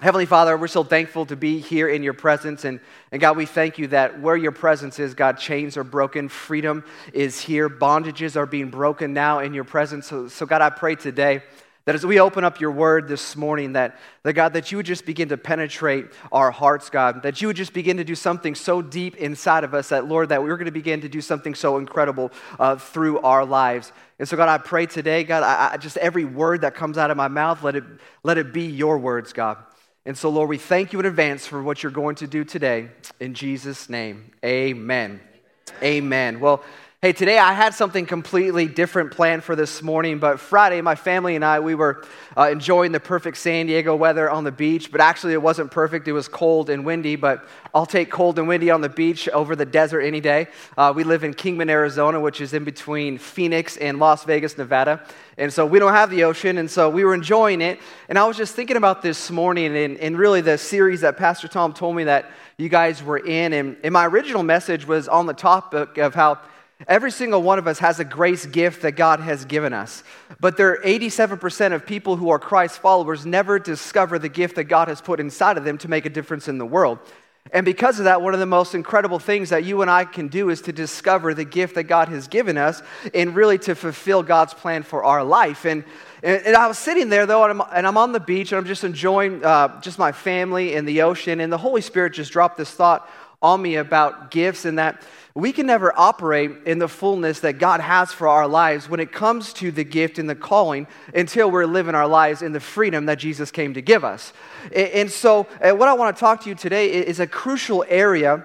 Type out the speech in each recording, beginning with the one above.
Heavenly Father, we're so thankful to be here in your presence. And, and God, we thank you that where your presence is, God, chains are broken, freedom is here, bondages are being broken now in your presence. So, so God, I pray today that as we open up your word this morning, that, that God, that you would just begin to penetrate our hearts, God, that you would just begin to do something so deep inside of us that, Lord, that we're going to begin to do something so incredible uh, through our lives. And so, God, I pray today, God, I, I, just every word that comes out of my mouth, let it, let it be your words, God. And so, Lord, we thank you in advance for what you're going to do today. In Jesus' name, amen. Amen. Well, Hey, today I had something completely different planned for this morning, but Friday, my family and I, we were uh, enjoying the perfect San Diego weather on the beach, but actually it wasn't perfect. It was cold and windy, but I'll take cold and windy on the beach over the desert any day. Uh, we live in Kingman, Arizona, which is in between Phoenix and Las Vegas, Nevada. And so we don't have the ocean, and so we were enjoying it. And I was just thinking about this morning and, and really the series that Pastor Tom told me that you guys were in. And, and my original message was on the topic of how Every single one of us has a grace gift that God has given us. But there are 87% of people who are Christ followers never discover the gift that God has put inside of them to make a difference in the world. And because of that, one of the most incredible things that you and I can do is to discover the gift that God has given us and really to fulfill God's plan for our life. And, and, I was sitting there, though, and I'm, and I'm on the beach, and I'm just enjoying uh, just my family and the ocean. And the Holy Spirit just dropped this thought on me about gifts and that we can never operate in the fullness that God has for our lives when it comes to the gift and the calling until we're living our lives in the freedom that Jesus came to give us. And so, uh, what I want to talk to you today is a crucial area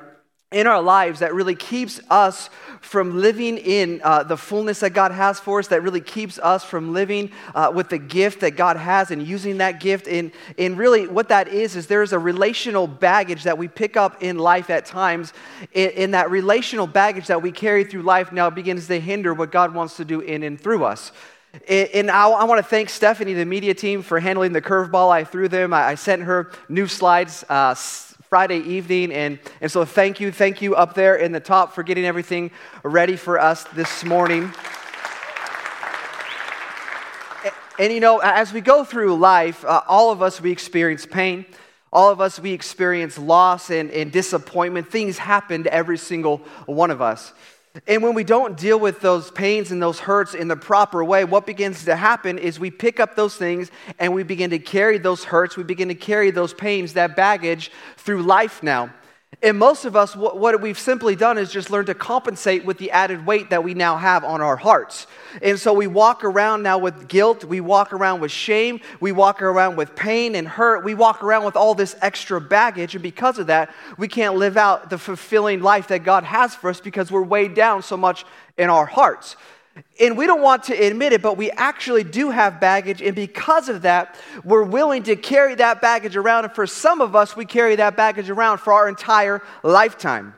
in our lives that really keeps us from living in uh, the fullness that God has for us, that really keeps us from living uh, with the gift that God has and using that gift. In, in really, what that is, is there's a relational baggage that we pick up in life at times. In, in that relational baggage that we carry through life now begins to hinder what God wants to do in and through us. And I, want to thank Stephanie, the media team, for handling the curveball I threw them. I, sent her new slides uh, Friday evening. And, and so thank you, thank you up there in the top for getting everything ready for us this morning. And, you know, as we go through life, uh, all of us, we experience pain. All of us, we experience loss and, and disappointment. Things happen to every single one of us. And when we don't deal with those pains and those hurts in the proper way, what begins to happen is we pick up those things and we begin to carry those hurts, we begin to carry those pains, that baggage through life now. And most of us, what we've simply done is just learn to compensate with the added weight that we now have on our hearts. And so we walk around now with guilt, we walk around with shame, we walk around with pain and hurt, we walk around with all this extra baggage. And because of that, we can't live out the fulfilling life that God has for us because we're weighed down so much in our hearts. And we don't want to admit it, but we actually do have baggage. And because of that, we're willing to carry that baggage around. And for some of us, we carry that baggage around for our entire lifetime.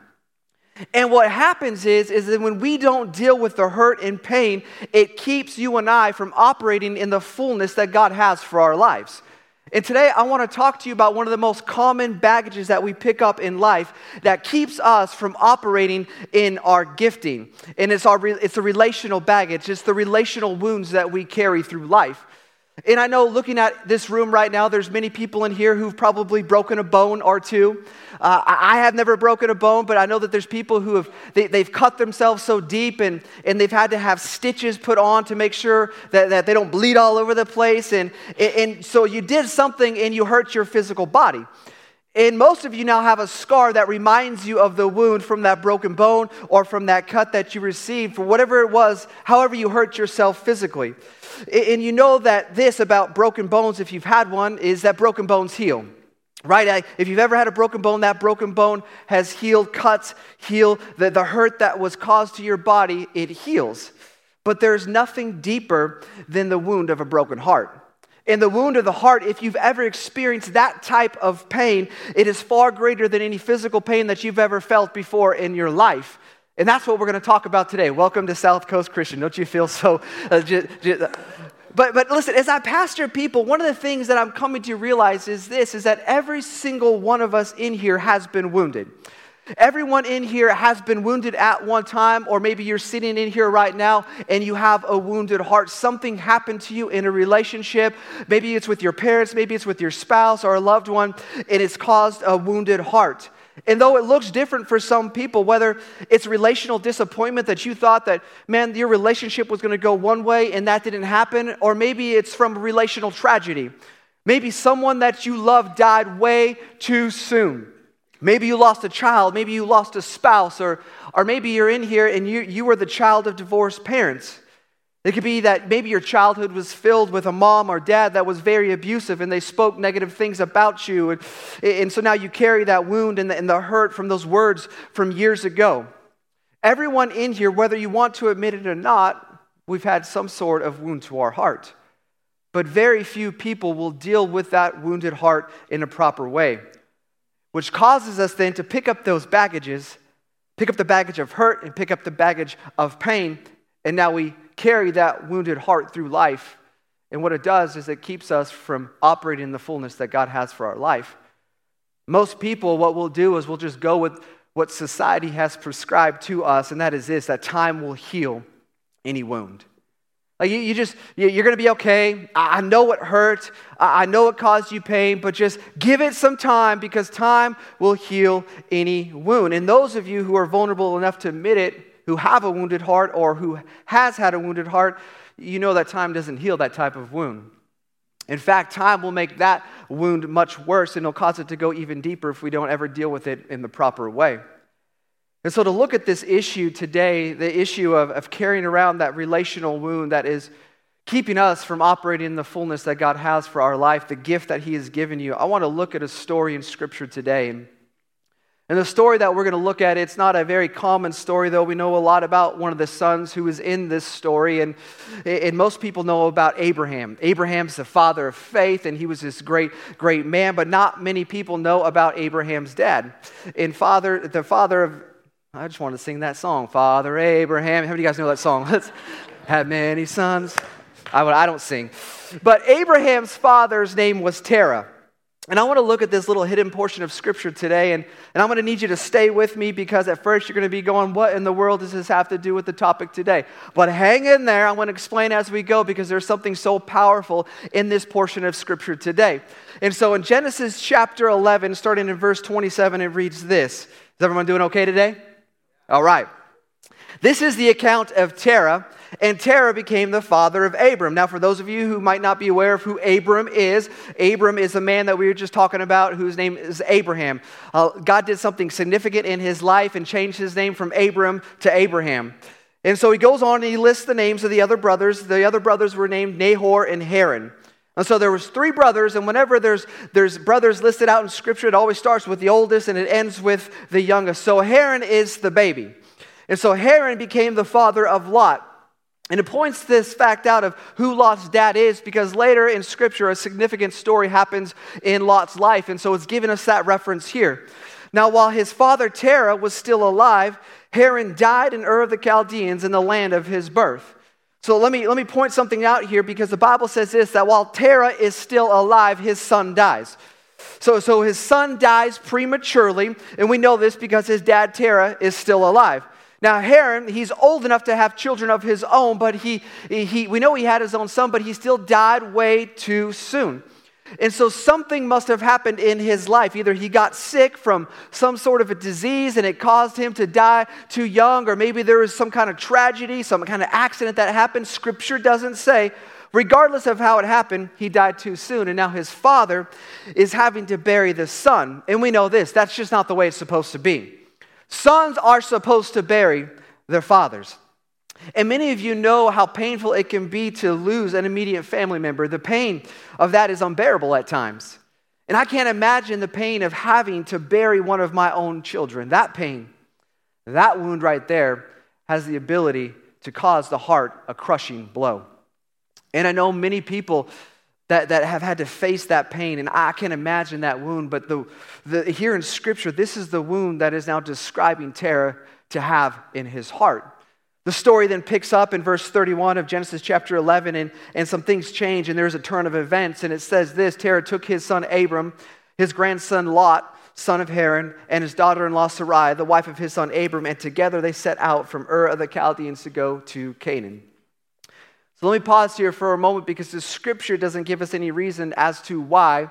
And what happens is, is that when we don't deal with the hurt and pain, it keeps you and I from operating in the fullness that God has for our lives. And today I want to talk to you about one of the most common baggages that we pick up in life that keeps us from operating in our gifting. And it's, our, it's a relational baggage, it's the relational wounds that we carry through life. And I know looking at this room right now, there's many people in here who've probably broken a bone or two. Uh, I have never broken a bone, but I know that there's people who have, they, have cut themselves so deep and, and they've had to have stitches put on to make sure that, that they don't bleed all over the place. And, and so you did something and you hurt your physical body. And most of you now have a scar that reminds you of the wound from that broken bone or from that cut that you received for whatever it was, however you hurt yourself physically. And you know that this about broken bones, if you've had one, is that broken bones heal. Right? If you've ever had a broken bone, that broken bone has healed, cuts heal. The, the hurt that was caused to your body, it heals. But there's nothing deeper than the wound of a broken heart. In the wound of the heart, if you've ever experienced that type of pain, it is far greater than any physical pain that you've ever felt before in your life. And that's what we're going to talk about today. Welcome to South Coast Christian. Don't you feel so? Uh, j- j- but, but listen, as I pastor people, one of the things that I'm coming to realize is this is that every single one of us in here has been wounded. Everyone in here has been wounded at one time, or maybe you're sitting in here right now and you have a wounded heart. Something happened to you in a relationship. Maybe it's with your parents, maybe it's with your spouse or a loved one, and it's caused a wounded heart. And though it looks different for some people, whether it's relational disappointment that you thought that, man, your relationship was going to go one way and that didn't happen, or maybe it's from relational tragedy. Maybe someone that you love died way too soon. Maybe you lost a child, maybe you lost a spouse, or, or maybe you're in here and you, you were the child of divorced parents. It could be that maybe your childhood was filled with a mom or dad that was very abusive and they spoke negative things about you. And, and so now you carry that wound and the, and the hurt from those words from years ago. Everyone in here, whether you want to admit it or not, we've had some sort of wound to our heart. But very few people will deal with that wounded heart in a proper way which causes us then to pick up those baggages, pick up the baggage of hurt and pick up the baggage of pain, and now we carry that wounded heart through life. And what it does is it keeps us from operating in the fullness that God has for our life. Most people, what we'll do is we'll just go with what society has prescribed to us, and that is this that time will heal any wound. Like you, you just, you're going to be okay. I know it hurt. I know it caused you pain, but just give it some time because time will heal any wound. And those of you who are vulnerable enough to admit it, who have a wounded heart or who has had a wounded heart, you know that time doesn't heal that type of wound. In fact, time will make that wound much worse and it'll cause it to go even deeper if we don't ever deal with it in the proper way. And so, to look at this issue today, the issue of, of carrying around that relational wound that is keeping us from operating in the fullness that God has for our life, the gift that He has given you, I want to look at a story in Scripture today. And the story that we're going to look at, it's not a very common story, though. We know a lot about one of the sons who is in this story. And, and most people know about Abraham. Abraham's the father of faith, and he was this great, great man. But not many people know about Abraham's dad. And father, the father of I just wanted to sing that song, Father Abraham. How many of you guys know that song? Let's have many sons. I, would, I don't sing. But Abraham's father's name was Terah. And I want to look at this little hidden portion of scripture today, and, and I'm going to need you to stay with me because at first you're going to be going, What in the world does this have to do with the topic today? But hang in there. I'm going to explain as we go because there's something so powerful in this portion of scripture today. And so in Genesis chapter 11, starting in verse 27, it reads this Is everyone doing okay today? All right. This is the account of Terah, and Terah became the father of Abram. Now, for those of you who might not be aware of who Abram is, Abram is a man that we were just talking about whose name is Abraham. Uh, God did something significant in his life and changed his name from Abram to Abraham. And so he goes on and he lists the names of the other brothers. The other brothers were named Nahor and Haran. And so there was three brothers, and whenever there's, there's brothers listed out in Scripture, it always starts with the oldest and it ends with the youngest. So Haran is the baby. And so Haran became the father of Lot. And it points this fact out of who Lot's dad is because later in Scripture, a significant story happens in Lot's life. And so it's giving us that reference here. Now, while his father Terah was still alive, Haran died in Ur of the Chaldeans in the land of his birth. So let me, let me point something out here because the Bible says this that while Terah is still alive, his son dies. So, so his son dies prematurely, and we know this because his dad Terah is still alive. Now, Haran, he's old enough to have children of his own, but he, he, we know he had his own son, but he still died way too soon. And so something must have happened in his life. Either he got sick from some sort of a disease and it caused him to die too young, or maybe there was some kind of tragedy, some kind of accident that happened. Scripture doesn't say. Regardless of how it happened, he died too soon. And now his father is having to bury the son. And we know this that's just not the way it's supposed to be. Sons are supposed to bury their fathers. And many of you know how painful it can be to lose an immediate family member. The pain of that is unbearable at times. And I can't imagine the pain of having to bury one of my own children. That pain, that wound right there, has the ability to cause the heart a crushing blow. And I know many people that, that have had to face that pain, and I can imagine that wound. But the, the, here in Scripture, this is the wound that is now describing Terah to have in his heart. The story then picks up in verse 31 of Genesis chapter 11, and, and some things change, and there's a turn of events. And it says this Terah took his son Abram, his grandson Lot, son of Haran, and his daughter in law Sarai, the wife of his son Abram, and together they set out from Ur of the Chaldeans to go to Canaan. So let me pause here for a moment because the scripture doesn't give us any reason as to why.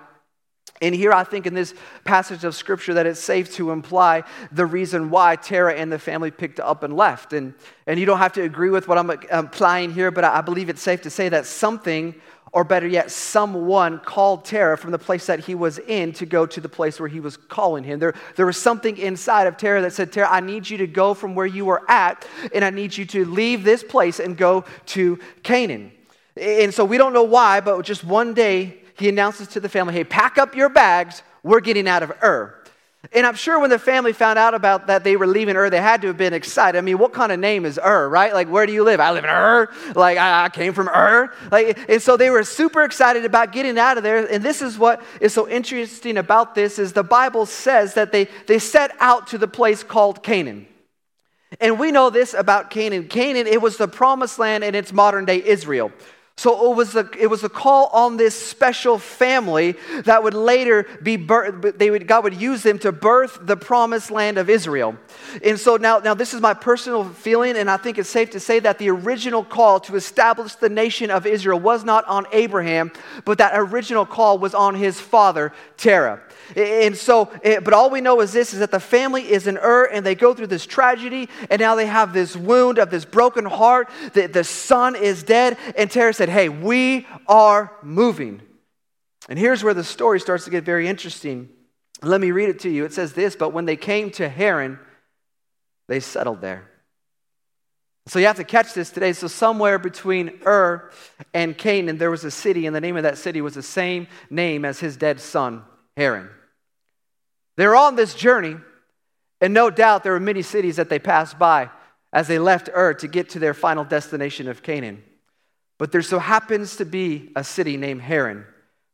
And here, I think in this passage of scripture, that it's safe to imply the reason why Terah and the family picked up and left. And, and you don't have to agree with what I'm uh, implying here, but I believe it's safe to say that something or better yet, someone called Terah from the place that he was in to go to the place where he was calling him. There, there was something inside of Terah that said, Terah, I need you to go from where you were at, and I need you to leave this place and go to Canaan. And so we don't know why, but just one day he announces to the family, hey, pack up your bags, we're getting out of Ur. And I'm sure when the family found out about that they were leaving Ur, they had to have been excited. I mean, what kind of name is Ur, right? Like, where do you live? I live in Ur. Like, I, I came from Ur. Like, and so they were super excited about getting out of there. And this is what is so interesting about this is the Bible says that they, they set out to the place called Canaan. And we know this about Canaan. Canaan, it was the promised land in its modern day Israel. So it was, a, it was a call on this special family that would later be birth, they would, God would use them to birth the promised land of Israel. And so now, now this is my personal feeling, and I think it's safe to say that the original call to establish the nation of Israel was not on Abraham, but that original call was on his father, Terah. And so, eh, but all we know is this is that the family is in Ur and they go through this tragedy, and now they have this wound of this broken heart. The, the son is dead, and Terah said, Hey, we are moving. And here's where the story starts to get very interesting. Let me read it to you. It says this But when they came to Haran, they settled there. So you have to catch this today. So somewhere between Ur and Canaan, there was a city, and the name of that city was the same name as his dead son, Haran. They're on this journey, and no doubt there were many cities that they passed by as they left Ur to get to their final destination of Canaan. But there so happens to be a city named Haran,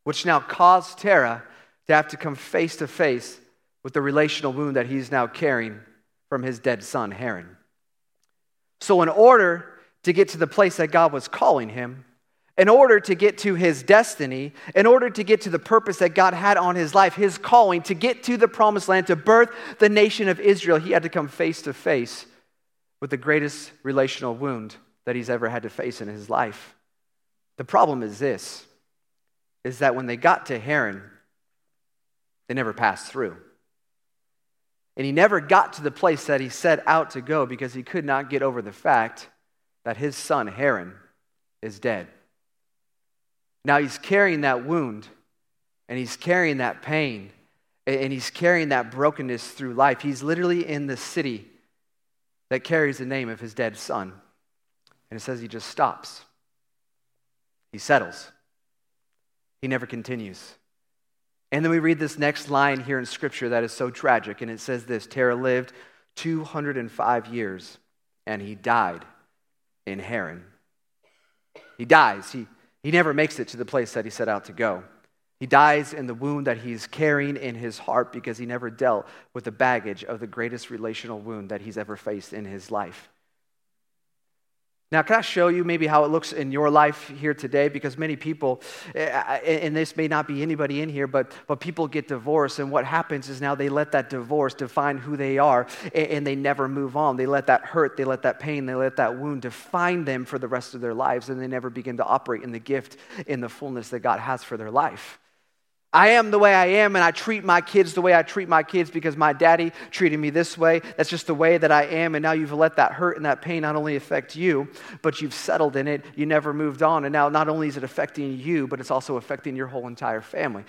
which now caused Terah to have to come face to face with the relational wound that he's now carrying from his dead son, Haran. So, in order to get to the place that God was calling him, in order to get to his destiny, in order to get to the purpose that God had on his life, his calling, to get to the promised land, to birth the nation of Israel, he had to come face to face with the greatest relational wound that he's ever had to face in his life. The problem is this is that when they got to Haran, they never passed through. And he never got to the place that he set out to go because he could not get over the fact that his son, Haran, is dead. Now he's carrying that wound and he's carrying that pain and he's carrying that brokenness through life. He's literally in the city that carries the name of his dead son. And it says he just stops. He settles. He never continues. And then we read this next line here in Scripture that is so tragic. And it says this Terah lived 205 years and he died in Haran. He dies. He, he never makes it to the place that he set out to go. He dies in the wound that he's carrying in his heart because he never dealt with the baggage of the greatest relational wound that he's ever faced in his life. Now, can I show you maybe how it looks in your life here today? Because many people, eh, and this may not be anybody in here, but, but people get divorced, and what happens is now they let that divorce define who they are, and they never move on. They let that hurt, they let that pain, they let that wound define them for the rest of their lives, and they never begin to operate in the gift, in the fullness that God has for their life. I am the way I am, and I treat my kids the way I treat my kids because my daddy treated me this way. That's just the way that I am. And now you've let that hurt and that pain not only affect you, but you've settled in it. You never moved on. And now not only is it affecting you, but it's also affecting your whole entire family.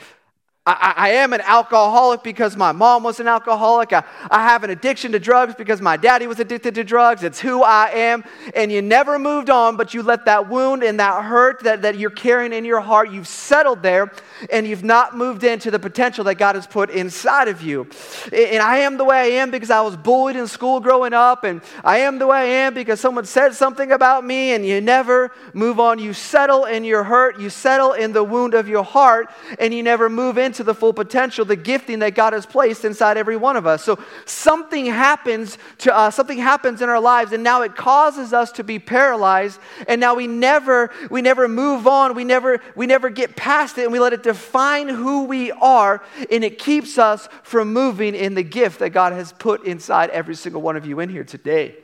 I, I, am an alcoholic because my mom was an alcoholic. I, I have an addiction to drugs because my daddy was addicted to drugs. It's who I am. And you never moved on, but you let that wound and that hurt that, that you're carrying in your heart, you've settled there and you've not moved into the potential that God has put inside of you. And I am the way I am because I was bullied in school growing up. And I am the way I am because someone said something about me and you never move on. You settle in your hurt, you settle in the wound of your heart, and you never move in into the full potential, the gifting that God has placed inside every one of us. So something happens to us, something happens in our lives, and now it causes us to be paralyzed, and now we never, we never move on, we never, we never get past it, and we let it define who we are, and it keeps us from moving in the gift that God has put inside every single one of you in here today.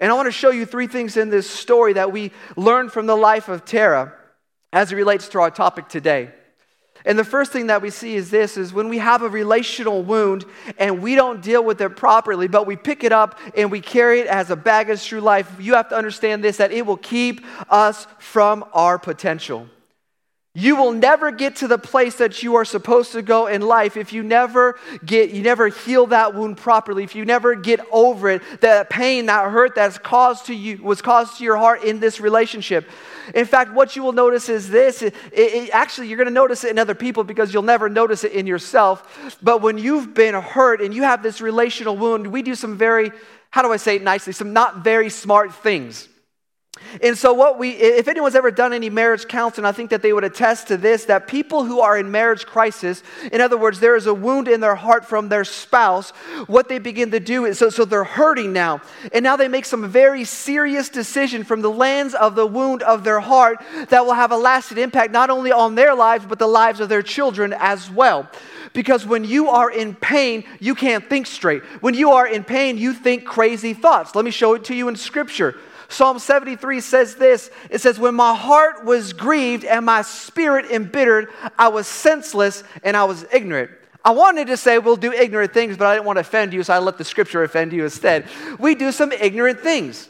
And I want to show you three things in this story that we learned from the life of Terah as it relates to our topic today. And the first thing that we see is this is when we have a relational wound and we don't deal with it properly, but we pick it up and we carry it as a baggage through life, you have to understand this that it will keep us from our potential. You will never get to the place that you are supposed to go in life if you never get, you never heal that wound properly, if you never get over it, that pain, that hurt that's caused to you, was caused to your heart in this relationship. In fact, what you will notice is this. It, it, actually, you're going to notice it in other people because you'll never notice it in yourself. But when you've been hurt and you have this relational wound, we do some very, how do I say it nicely, some not very smart things. And so, what we, if anyone's ever done any marriage counseling, I think that they would attest to this that people who are in marriage crisis, in other words, there is a wound in their heart from their spouse, what they begin to do is so, so they're hurting now. And now they make some very serious decision from the lens of the wound of their heart that will have a lasting impact not only on their lives, but the lives of their children as well. Because when you are in pain, you can't think straight. When you are in pain, you think crazy thoughts. Let me show it to you in Scripture. Psalm 73 says this it says, When my heart was grieved and my spirit embittered, I was senseless and I was ignorant. I wanted to say we'll do ignorant things, but I didn't want to offend you, so I let the scripture offend you instead. We do some ignorant things.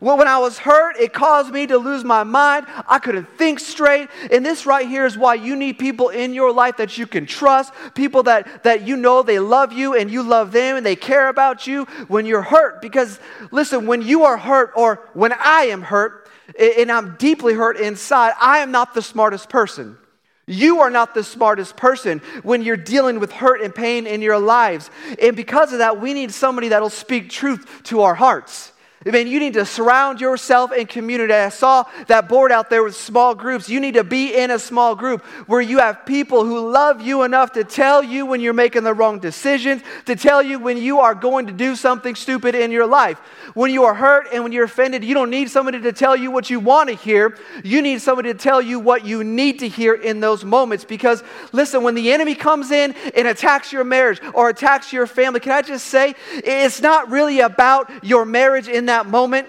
Well, when I was hurt, it caused me to lose my mind. I couldn't think straight. And this right here is why you need people in your life that you can trust, people that, that you know they love you and you love them and they care about you when you're hurt. Because listen, when you are hurt or when I am hurt and I'm deeply hurt inside, I am not the smartest person. You are not the smartest person when you're dealing with hurt and pain in your lives. And because of that, we need somebody that'll speak truth to our hearts. I mean, you need to surround yourself in community. I saw that board out there with small groups. You need to be in a small group where you have people who love you enough to tell you when you're making the wrong decisions, to tell you when you are going to do something stupid in your life. When you are hurt and when you're offended, you don't need somebody to tell you what you want to hear. You need somebody to tell you what you need to hear in those moments. Because, listen, when the enemy comes in and attacks your marriage or attacks your family, can I just say, it's not really about your marriage in that moment,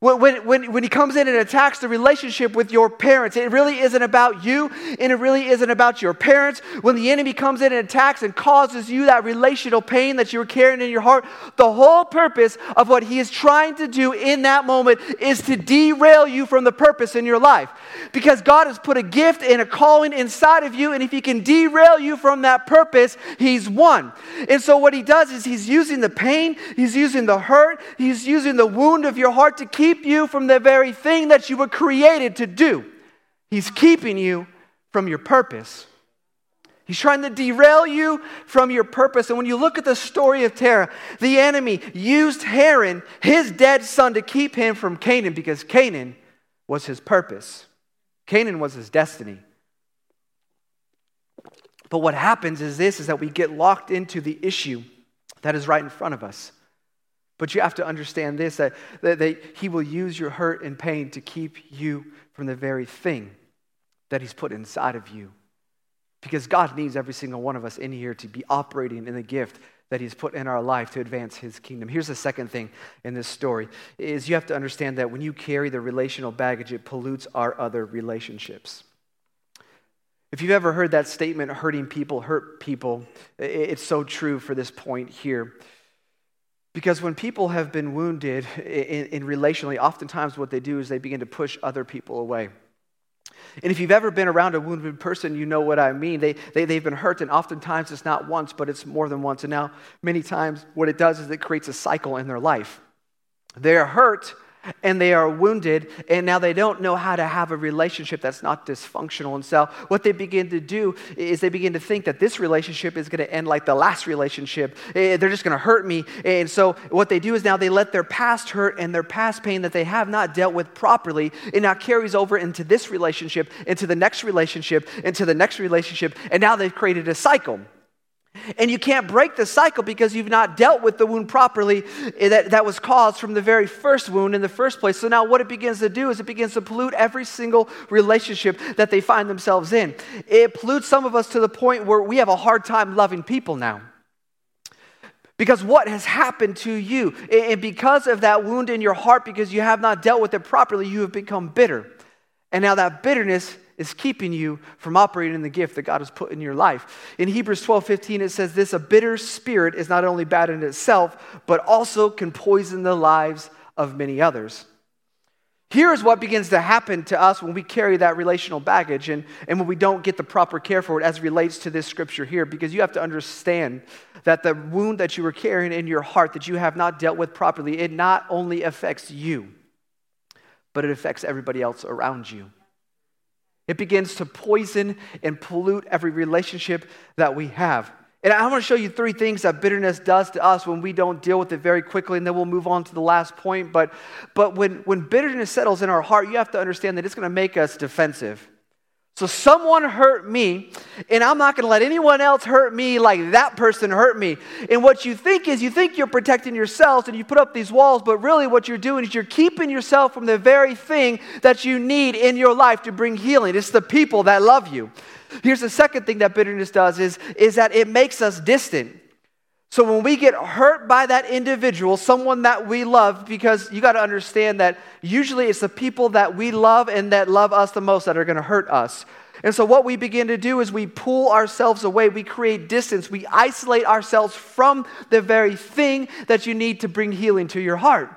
when, when, when he comes in and attacks the relationship with your parents, it really isn't about you and it really isn't about your parents. When the enemy comes in and attacks and causes you that relational pain that you were carrying in your heart, the whole purpose of what he is trying to do in that moment is to derail you from the purpose in your life. Because God has put a gift and a calling inside of you, and if he can derail you from that purpose, he's won. And so what he does is he's using the pain, he's using the hurt, he's using the wound of your heart to keep keep you from the very thing that you were created to do. He's keeping you from your purpose. He's trying to derail you from your purpose. And when you look at the story of Terah, the enemy used Haran, his dead son, to keep him from Canaan because Canaan was his purpose. Canaan was his destiny. But what happens is this is that we get locked into the issue that is right in front of us. But you have to understand this that, that, that, He will use your hurt and pain to keep you from the very thing that He's put inside of you. Because God needs every single one of us in here to be operating in the gift that He's put in our life to advance His kingdom. Here's the second thing in this story is you have to understand that when you carry the relational baggage, it pollutes our other relationships. If you've ever heard that statement, hurting people hurt people, it's so true for this point here. Because when people have been wounded in, in, relationally, oftentimes what they do is they begin to push other people away. And if you've ever been around a wounded person, you know what I mean. They, they, they've been hurt, and oftentimes it's not once, but it's more than once. And now, many times, what it does is it creates a cycle in their life. They're hurt, and they are wounded, and now they don't know how to have a relationship that's not dysfunctional. And so, what they begin to do is they begin to think that this relationship is going to end like the last relationship. Eh, they're just going to hurt me. And so, what they do is now they let their past hurt and their past pain that they have not dealt with properly, it now carries over into this relationship, into the next relationship, into the next relationship, and now they've created a cycle. And you can't break the cycle because you've not dealt with the wound properly eh, that, that was caused from the very first wound in the first place. So now, what it begins to do is it begins to pollute every single relationship that they find themselves in. It pollutes some of us to the point where we have a hard time loving people now. Because what has happened to you? And because of that wound in your heart, because you have not dealt with it properly, you have become bitter. And now that bitterness is keeping you from operating in the gift that God has put in your life. In Hebrews 12 15, it says this a bitter spirit is not only bad in itself, but also can poison the lives of many others. Here's what begins to happen to us when we carry that relational baggage and, and when we don't get the proper care for it as it relates to this scripture here, because you have to understand that the wound that you were carrying in your heart that you have not dealt with properly, it not only affects you, but it affects everybody else around you. It begins to poison and pollute every relationship that we have. And I want to show you three things that bitterness does to us when we don't deal with it very quickly, and then we'll move on to the last point. But, but when, when bitterness settles in our heart, you have to understand that it's going to make us defensive. So someone hurt me, and I'm not going to let anyone else hurt me like that person hurt me. And what you think is you think you're protecting yourselves and you put up these walls, but really what you're doing is you're keeping yourself from the very thing that you need in your life to bring healing. It's the people that love you. Here's the second thing that bitterness does is, is that it makes us distant. So when we get hurt by that individual, someone that we love, because you got to understand that usually it's the people that we love and that love us the most that are going to hurt us. And so what we begin to do is we pull ourselves away, we create distance, we isolate ourselves from the very thing that you need to bring healing to your heart.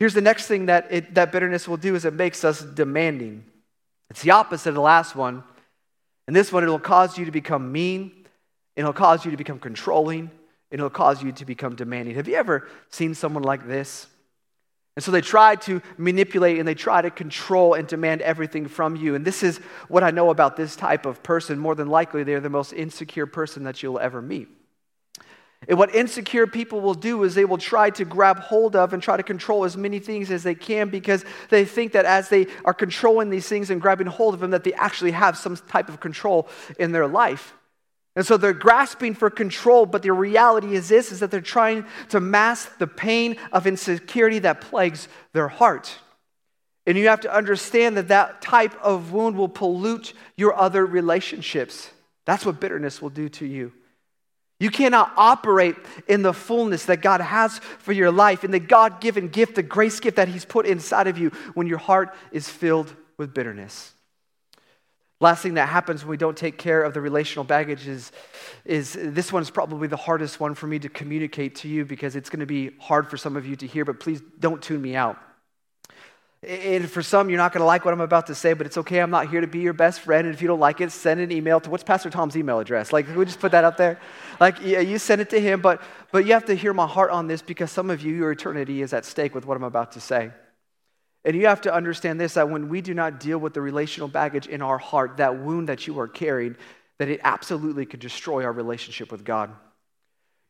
Here's the next thing that, it, that bitterness will do is it makes us demanding. It's the opposite of the last one. And this one, it'll cause you to become mean, it'll cause you to become controlling, it'll cause you to become demanding. Have you ever seen someone like this? And so they try to manipulate and they try to control and demand everything from you. And this is what I know about this type of person. More than likely, they're the most insecure person that you'll ever meet. And what insecure people will do is they will try to grab hold of and try to control as many things as they can because they think that as they are controlling these things and grabbing hold of them, that they actually have some type of control in their life. And so they're grasping for control, but the reality is this is that they're trying to mask the pain of insecurity that plagues their heart. And you have to understand that that type of wound will pollute your other relationships. That's what bitterness will do to you. You cannot operate in the fullness that God has for your life, in the God given gift, the grace gift that He's put inside of you when your heart is filled with bitterness. Last thing that happens when we don't take care of the relational baggage is, is this one's probably the hardest one for me to communicate to you because it's going to be hard for some of you to hear, but please don't tune me out. And for some, you're not going to like what I'm about to say, but it's okay. I'm not here to be your best friend. And if you don't like it, send an email to what's Pastor Tom's email address? Like, we just put that up there? Like, yeah, you send it to him, but, but you have to hear my heart on this because some of you, your eternity is at stake with what I'm about to say. And you have to understand this that when we do not deal with the relational baggage in our heart, that wound that you are carrying, that it absolutely could destroy our relationship with God.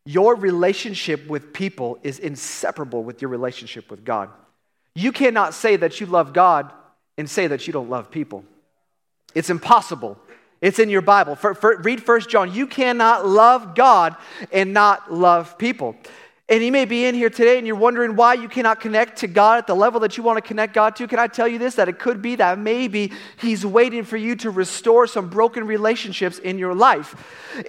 Your relationship with people is inseparable with your relationship with God. You cannot say that you love God and say that you don't love people. It's impossible. It's in your Bible. For, for, read First John. You cannot love God and not love people. And you may be in here today and you're wondering why you cannot connect to God at the level that you want to connect God to. Can I tell you this? That it could be that maybe He's waiting for you to restore some broken relationships in your life.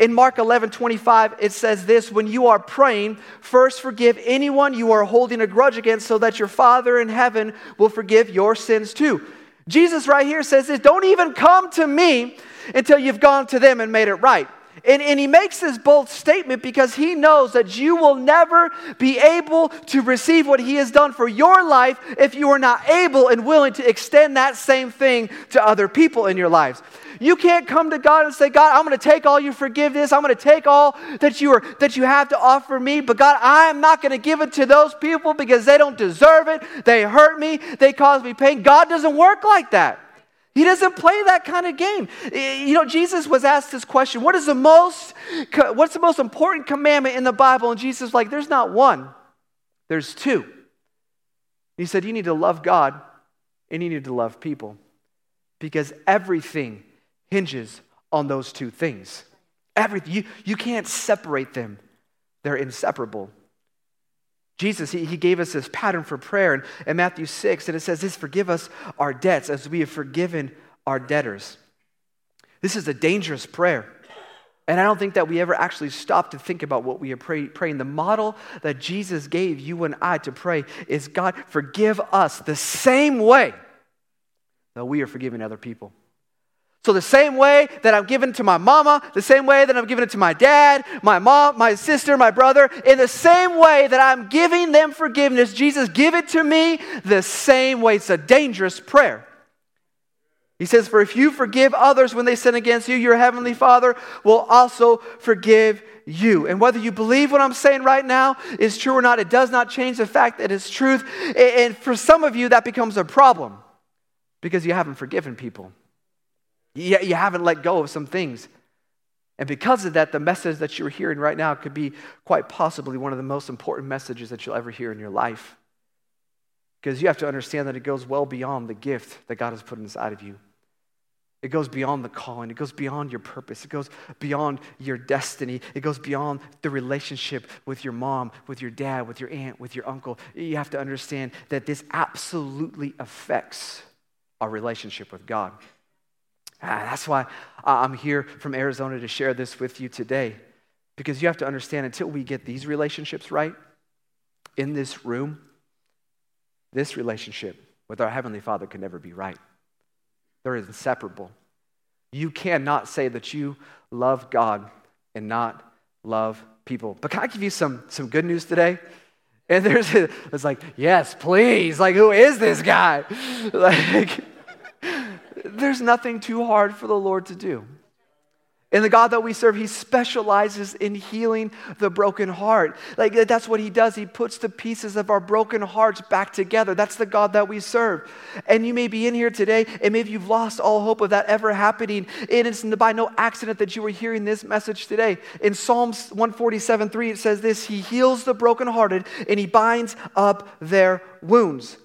In Mark 11 25, it says this When you are praying, first forgive anyone you are holding a grudge against, so that your Father in heaven will forgive your sins too. Jesus, right here, says this Don't even come to me until you've gone to them and made it right. And, and he makes this bold statement because he knows that you will never be able to receive what he has done for your life if you are not able and willing to extend that same thing to other people in your lives. You can't come to God and say, God, I'm going to take all your forgiveness. I'm going to take all that you, are, that you have to offer me. But God, I am not going to give it to those people because they don't deserve it. They hurt me. They cause me pain. God doesn't work like that. He doesn't play that kind of game. You know, Jesus was asked this question, what is the most what's the most important commandment in the Bible? And Jesus was like, there's not one. There's two. He said, you need to love God and you need to love people. Because everything hinges on those two things. Everything. You, you can't separate them. They're inseparable. Jesus, he, he gave us this pattern for prayer in, in Matthew 6, and it says this forgive us our debts as we have forgiven our debtors. This is a dangerous prayer. And I don't think that we ever actually stop to think about what we are pray, praying. The model that Jesus gave you and I to pray is God, forgive us the same way that we are forgiving other people. So, the same way that I'm giving to my mama, the same way that I'm giving it to my dad, my mom, my sister, my brother, in the same way that I'm giving them forgiveness, Jesus, give it to me the same way. It's a dangerous prayer. He says, For if you forgive others when they sin against you, your heavenly Father will also forgive you. And whether you believe what I'm saying right now is true or not, it does not change the fact that it's truth. And for some of you, that becomes a problem because you haven't forgiven people. You, you haven't let go of some things. And because of that, the message that you're hearing right now could be quite possibly one of the most important messages that you'll ever hear in your life. Because you have to understand that it goes well beyond the gift that God has put inside of you. It goes beyond the calling. It goes beyond your purpose. It goes beyond your destiny. It goes beyond the relationship with your mom, with your dad, with your aunt, with your uncle. You have to understand that this absolutely affects our relationship with God. Ah, that's why I'm here from Arizona to share this with you today. Because you have to understand until we get these relationships right in this room, this relationship with our Heavenly Father can never be right. They're inseparable. You cannot say that you love God and not love people. But can I give you some, some good news today? And there's it's like, yes, please. Like, who is this guy? Like, there's nothing too hard for the Lord to do. And the God that we serve, He specializes in healing the broken heart. Like that's what He does. He puts the pieces of our broken hearts back together. That's the God that we serve. And you may be in here today, and maybe you've lost all hope of that ever happening. And it's by no accident that you are hearing this message today. In Psalms 147 3, it says this He heals the brokenhearted and He binds up their wounds.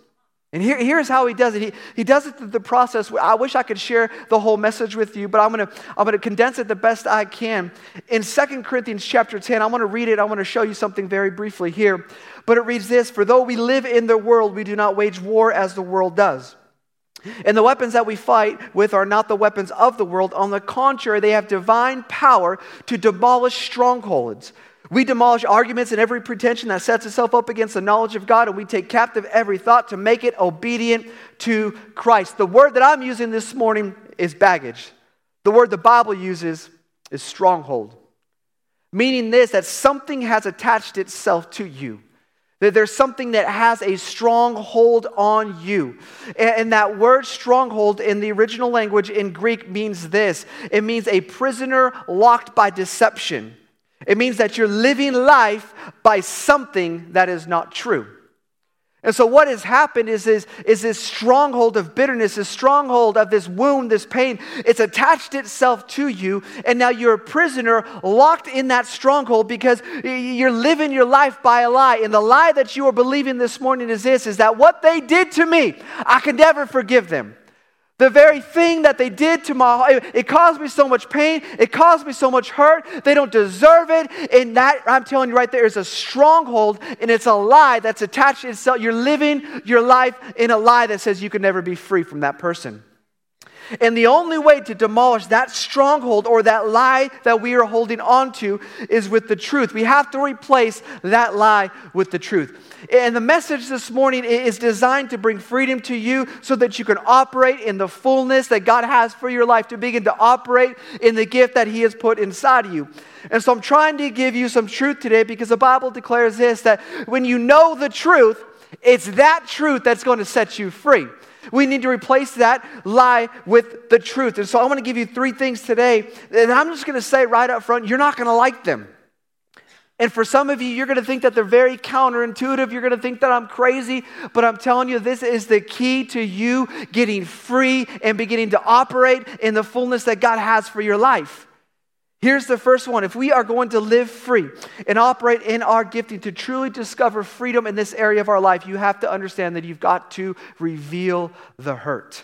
And here, here's how he does it. He, he does it through the process. I wish I could share the whole message with you, but I'm going to I'm to condense it the best I can. In 2 Corinthians chapter 10, I want to read it. I want to show you something very briefly here. But it reads this For though we live in the world, we do not wage war as the world does. And the weapons that we fight with are not the weapons of the world. On the contrary, they have divine power to demolish strongholds. We demolish arguments and every pretension that sets itself up against the knowledge of God, and we take captive every thought to make it obedient to Christ. The word that I'm using this morning is baggage. The word the Bible uses is stronghold, meaning this that something has attached itself to you. That there's something that has a stronghold on you. And that word stronghold in the original language in Greek means this it means a prisoner locked by deception. It means that you're living life by something that is not true. And so, what has happened is this, is this stronghold of bitterness, this stronghold of this wound, this pain, it's attached itself to you. And now you're a prisoner locked in that stronghold because you're living your life by a lie. And the lie that you are believing this morning is this is that what they did to me, I can never forgive them. The very thing that they did to my it caused me so much pain, it caused me so much hurt. They don't deserve it. And that I'm telling you right there is a stronghold and it's a lie that's attached to itself. You're living your life in a lie that says you can never be free from that person. And the only way to demolish that stronghold or that lie that we are holding on to is with the truth. We have to replace that lie with the truth. And the message this morning is designed to bring freedom to you so that you can operate in the fullness that God has for your life, to begin to operate in the gift that He has put inside of you. And so I'm trying to give you some truth today because the Bible declares this that when you know the truth, it's that truth that's going to set you free. We need to replace that lie with the truth. And so I want to give you three things today. And I'm just going to say right up front, you're not going to like them. And for some of you, you're going to think that they're very counterintuitive. You're going to think that I'm crazy. But I'm telling you, this is the key to you getting free and beginning to operate in the fullness that God has for your life. Here's the first one. If we are going to live free and operate in our gifting to truly discover freedom in this area of our life, you have to understand that you've got to reveal the hurt.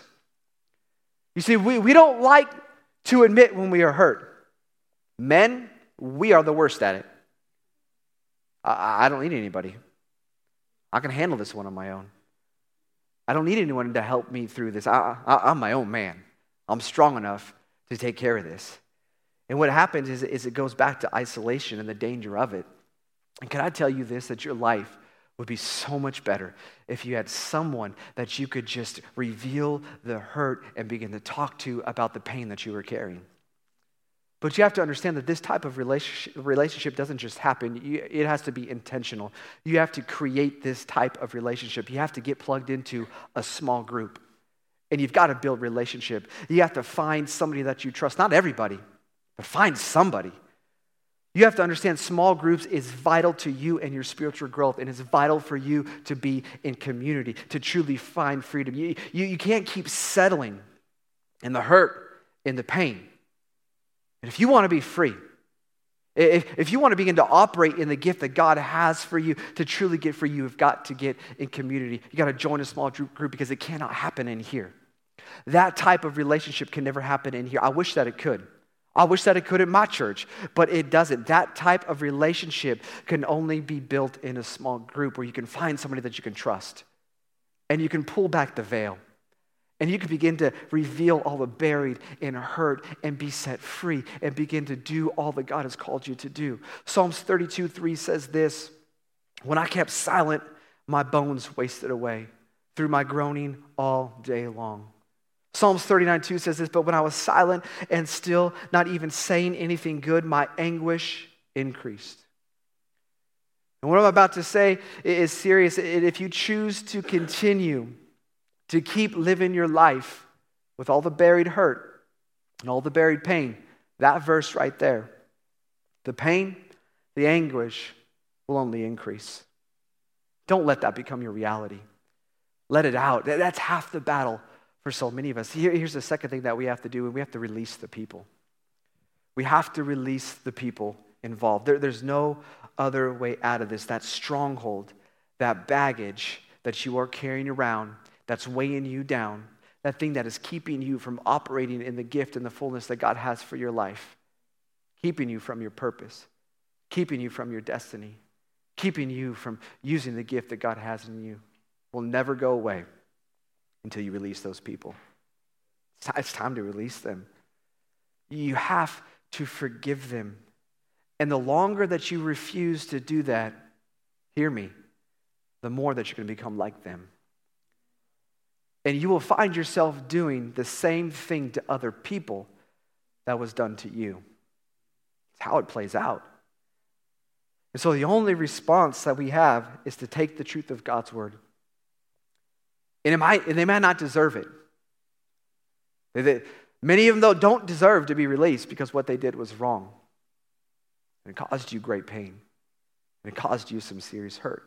You see, we, we don't like to admit when we are hurt. Men, we are the worst at it. I, I don't need anybody. I can handle this one on my own. I don't need anyone to help me through this. I, I, I'm my own man. I'm strong enough to take care of this. And what happens is, is it goes back to isolation and the danger of it. And can I tell you this that your life would be so much better if you had someone that you could just reveal the hurt and begin to talk to about the pain that you were carrying. But you have to understand that this type of relationship doesn't just happen, it has to be intentional. You have to create this type of relationship. You have to get plugged into a small group. And you've got to build relationship. You have to find somebody that you trust. Not everybody, but find somebody. You have to understand small groups is vital to you and your spiritual growth, and it's vital for you to be in community, to truly find freedom. You, you, you can't keep settling in the hurt, in the pain. And if you want to be free, if, if you want to begin to operate in the gift that God has for you to truly get free, you have got to get in community. You've got to join a small group because it cannot happen in here. That type of relationship can never happen in here. I wish that it could. I wish that it could at my church, but it doesn't. That type of relationship can only be built in a small group where you can find somebody that you can trust and you can pull back the veil and you can begin to reveal all the buried and hurt and be set free and begin to do all that God has called you to do. Psalms 32 3 says this When I kept silent, my bones wasted away through my groaning all day long. Psalms 39 2 says this, but when I was silent and still, not even saying anything good, my anguish increased. And what I'm about to say is serious. If you choose to continue to keep living your life with all the buried hurt and all the buried pain, that verse right there, the pain, the anguish will only increase. Don't let that become your reality. Let it out. That's half the battle for so many of us. Here, here's the second thing that we have to do, and we have to release the people. We have to release the people involved. There, there's no other way out of this. That stronghold, that baggage that you are carrying around, that's weighing you down, that thing that is keeping you from operating in the gift and the fullness that God has for your life, keeping you from your purpose, keeping you from your destiny, keeping you from using the gift that God has in you, will never go away until you release those people. It's time to release them. You have to forgive them. And the longer that you refuse to do that, hear me, the more that you're going to become like them. And you will find yourself doing the same thing to other people that was done to you. It's how it plays out. And so the only response that we have is to take the truth of God's word and, might, and they might not deserve it. They, they, many of them, though, don't deserve to be released because what they did was wrong. And it caused you great pain. And it caused you some serious hurt.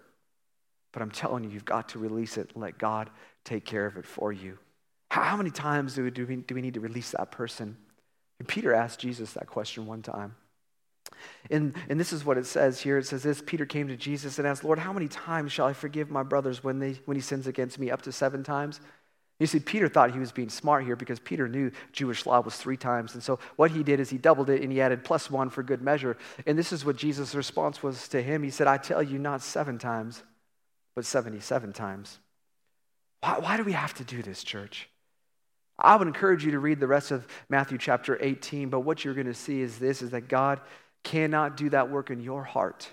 But I'm telling you, you've got to release it and let God take care of it for you. How, how many times do we, do, we, do we need to release that person? And Peter asked Jesus that question one time. And, and this is what it says here. It says this Peter came to Jesus and asked, Lord, how many times shall I forgive my brothers when, they, when he sins against me? Up to seven times? You see, Peter thought he was being smart here because Peter knew Jewish law was three times. And so what he did is he doubled it and he added plus one for good measure. And this is what Jesus' response was to him. He said, I tell you, not seven times, but 77 times. Why, why do we have to do this, church? I would encourage you to read the rest of Matthew chapter 18, but what you're going to see is this is that God cannot do that work in your heart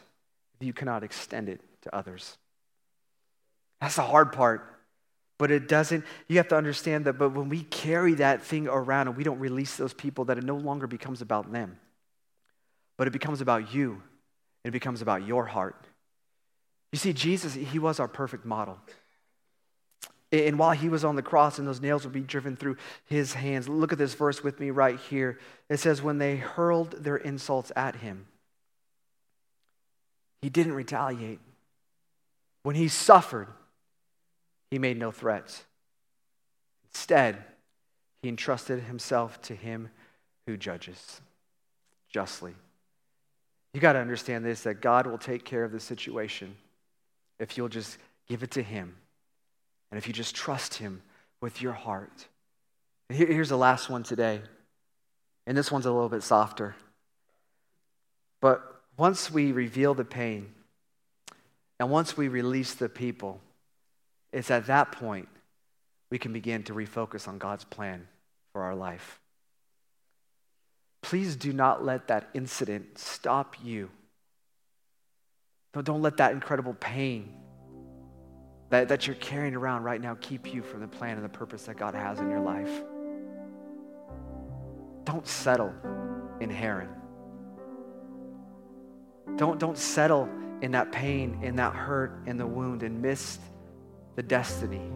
if you cannot extend it to others. That's the hard part. But it doesn't, you have to understand that, but when we carry that thing around and we don't release those people, that it no longer becomes about them, but it becomes about you. And it becomes about your heart. You see, Jesus, he was our perfect model. And while he was on the cross and those nails would be driven through his hands, look at this verse with me right here. It says, When they hurled their insults at him, he didn't retaliate. When he suffered, he made no threats. Instead, he entrusted himself to him who judges justly. You got to understand this that God will take care of the situation if you'll just give it to him and if you just trust Him with your heart. Here's the last one today. And this one's a little bit softer. But once we reveal the pain and once we release the people, it's at that point we can begin to refocus on God's plan for our life. Please do not let that incident stop you. Don't let that incredible pain that, that you're carrying around right now keep you from the plan and the purpose that God has in your life. Don't settle in Haran. Don't, don't settle in that pain, in that hurt, in the wound, and miss the destiny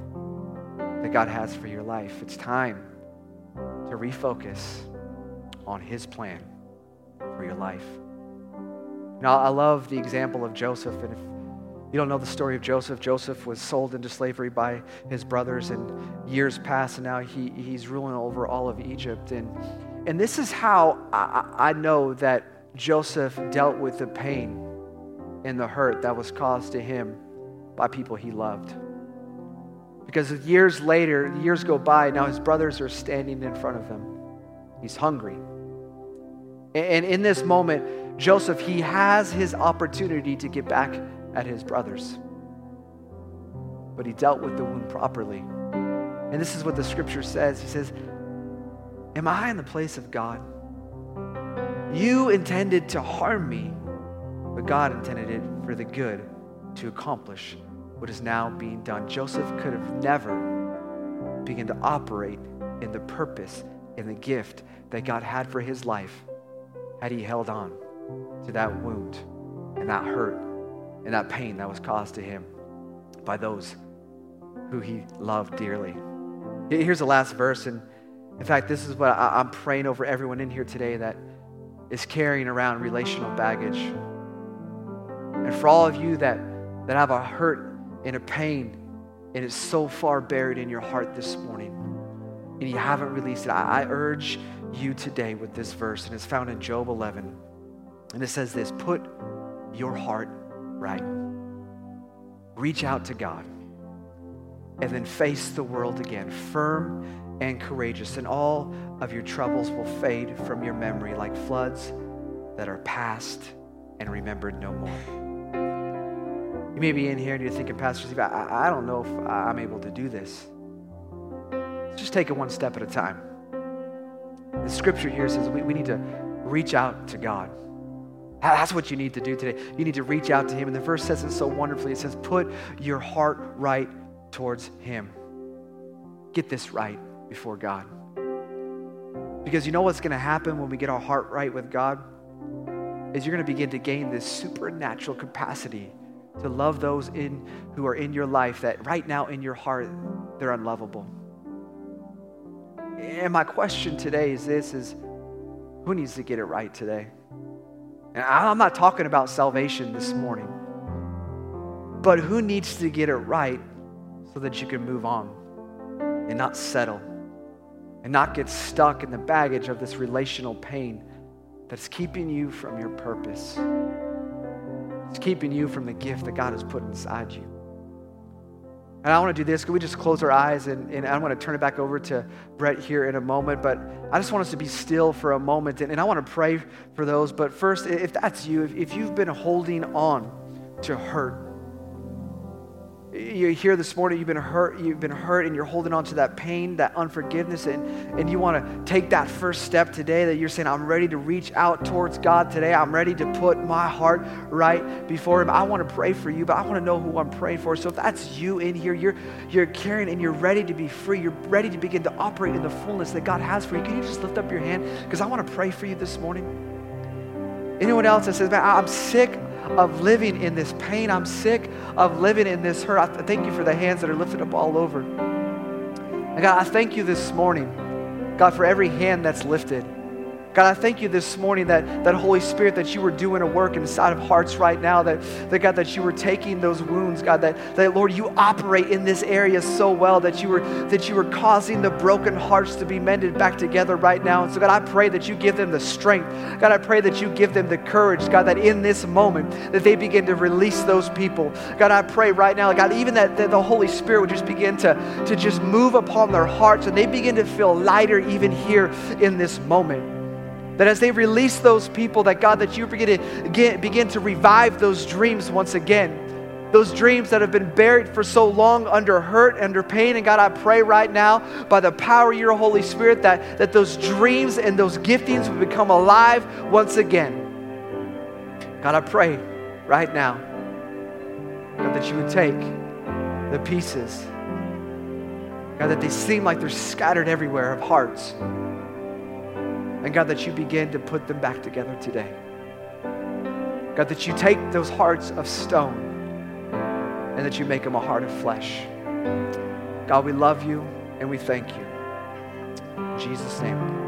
that God has for your life. It's time to refocus on His plan for your life. Now, I love the example of Joseph, and if you don't know the story of Joseph. Joseph was sold into slavery by his brothers, and years pass, and now he, he's ruling over all of Egypt. And, and this is how I, I know that Joseph dealt with the pain and the hurt that was caused to him by people he loved. Because years later, years go by, now his brothers are standing in front of him. He's hungry. And in this moment, Joseph, he has his opportunity to get back at his brothers. But he dealt with the wound properly. And this is what the scripture says. He says, Am I in the place of God? You intended to harm me, but God intended it for the good to accomplish what is now being done. Joseph could have never begun to operate in the purpose and the gift that God had for his life had he held on to that wound and that hurt and that pain that was caused to him by those who he loved dearly. Here's the last verse, and in fact, this is what I'm praying over everyone in here today that is carrying around relational baggage. And for all of you that, that have a hurt and a pain, and it's so far buried in your heart this morning, and you haven't released it, I, I urge you today with this verse, and it's found in Job 11. And it says this Put your heart right. Reach out to God and then face the world again, firm and courageous, and all of your troubles will fade from your memory like floods that are past and remembered no more. You may be in here and you're thinking, Pastor Steve, I, I don't know if I'm able to do this. Just take it one step at a time. The scripture here says we, we need to reach out to God. That's what you need to do today. You need to reach out to Him. And the verse says it so wonderfully it says, Put your heart right towards Him. Get this right before God. Because you know what's going to happen when we get our heart right with God? Is you're going to begin to gain this supernatural capacity to love those in who are in your life that right now in your heart they're unlovable. And my question today is this is who needs to get it right today? And I'm not talking about salvation this morning, but who needs to get it right so that you can move on and not settle and not get stuck in the baggage of this relational pain that's keeping you from your purpose? It's keeping you from the gift that God has put inside you. And I want to do this. Can we just close our eyes? And, and I want to turn it back over to Brett here in a moment. But I just want us to be still for a moment. And, and I want to pray for those. But first, if that's you, if, if you've been holding on to hurt, you're here this morning, you've been hurt, you've been hurt, and you're holding on to that pain, that unforgiveness, and, and you want to take that first step today that you're saying, I'm ready to reach out towards God today. I'm ready to put my heart right before Him. I want to pray for you, but I want to know who I'm praying for. So if that's you in here, you're, you're carrying and you're ready to be free, you're ready to begin to operate in the fullness that God has for you, can you just lift up your hand? Because I want to pray for you this morning. Anyone else that says, man, I'm sick of living in this pain. I'm sick of living in this hurt. I thank you for the hands that are lifted up all over. And God, I thank you this morning, God, for every hand that's lifted. God, I thank you this morning that, that Holy Spirit, that you were doing a work inside of hearts right now, that, that God, that you were taking those wounds, God, that, that Lord, you operate in this area so well that you were that you were causing the broken hearts to be mended back together right now. And so, God, I pray that you give them the strength. God, I pray that you give them the courage, God, that in this moment that they begin to release those people. God, I pray right now, God, even that, that the Holy Spirit would just begin to, to just move upon their hearts and they begin to feel lighter even here in this moment. That as they release those people, that God, that you begin to, get, begin to revive those dreams once again. Those dreams that have been buried for so long under hurt, under pain. And God, I pray right now, by the power of your Holy Spirit, that, that those dreams and those giftings will become alive once again. God, I pray right now, God, that you would take the pieces, God, that they seem like they're scattered everywhere of hearts. And God, that you begin to put them back together today. God, that you take those hearts of stone and that you make them a heart of flesh. God, we love you and we thank you. In Jesus' name.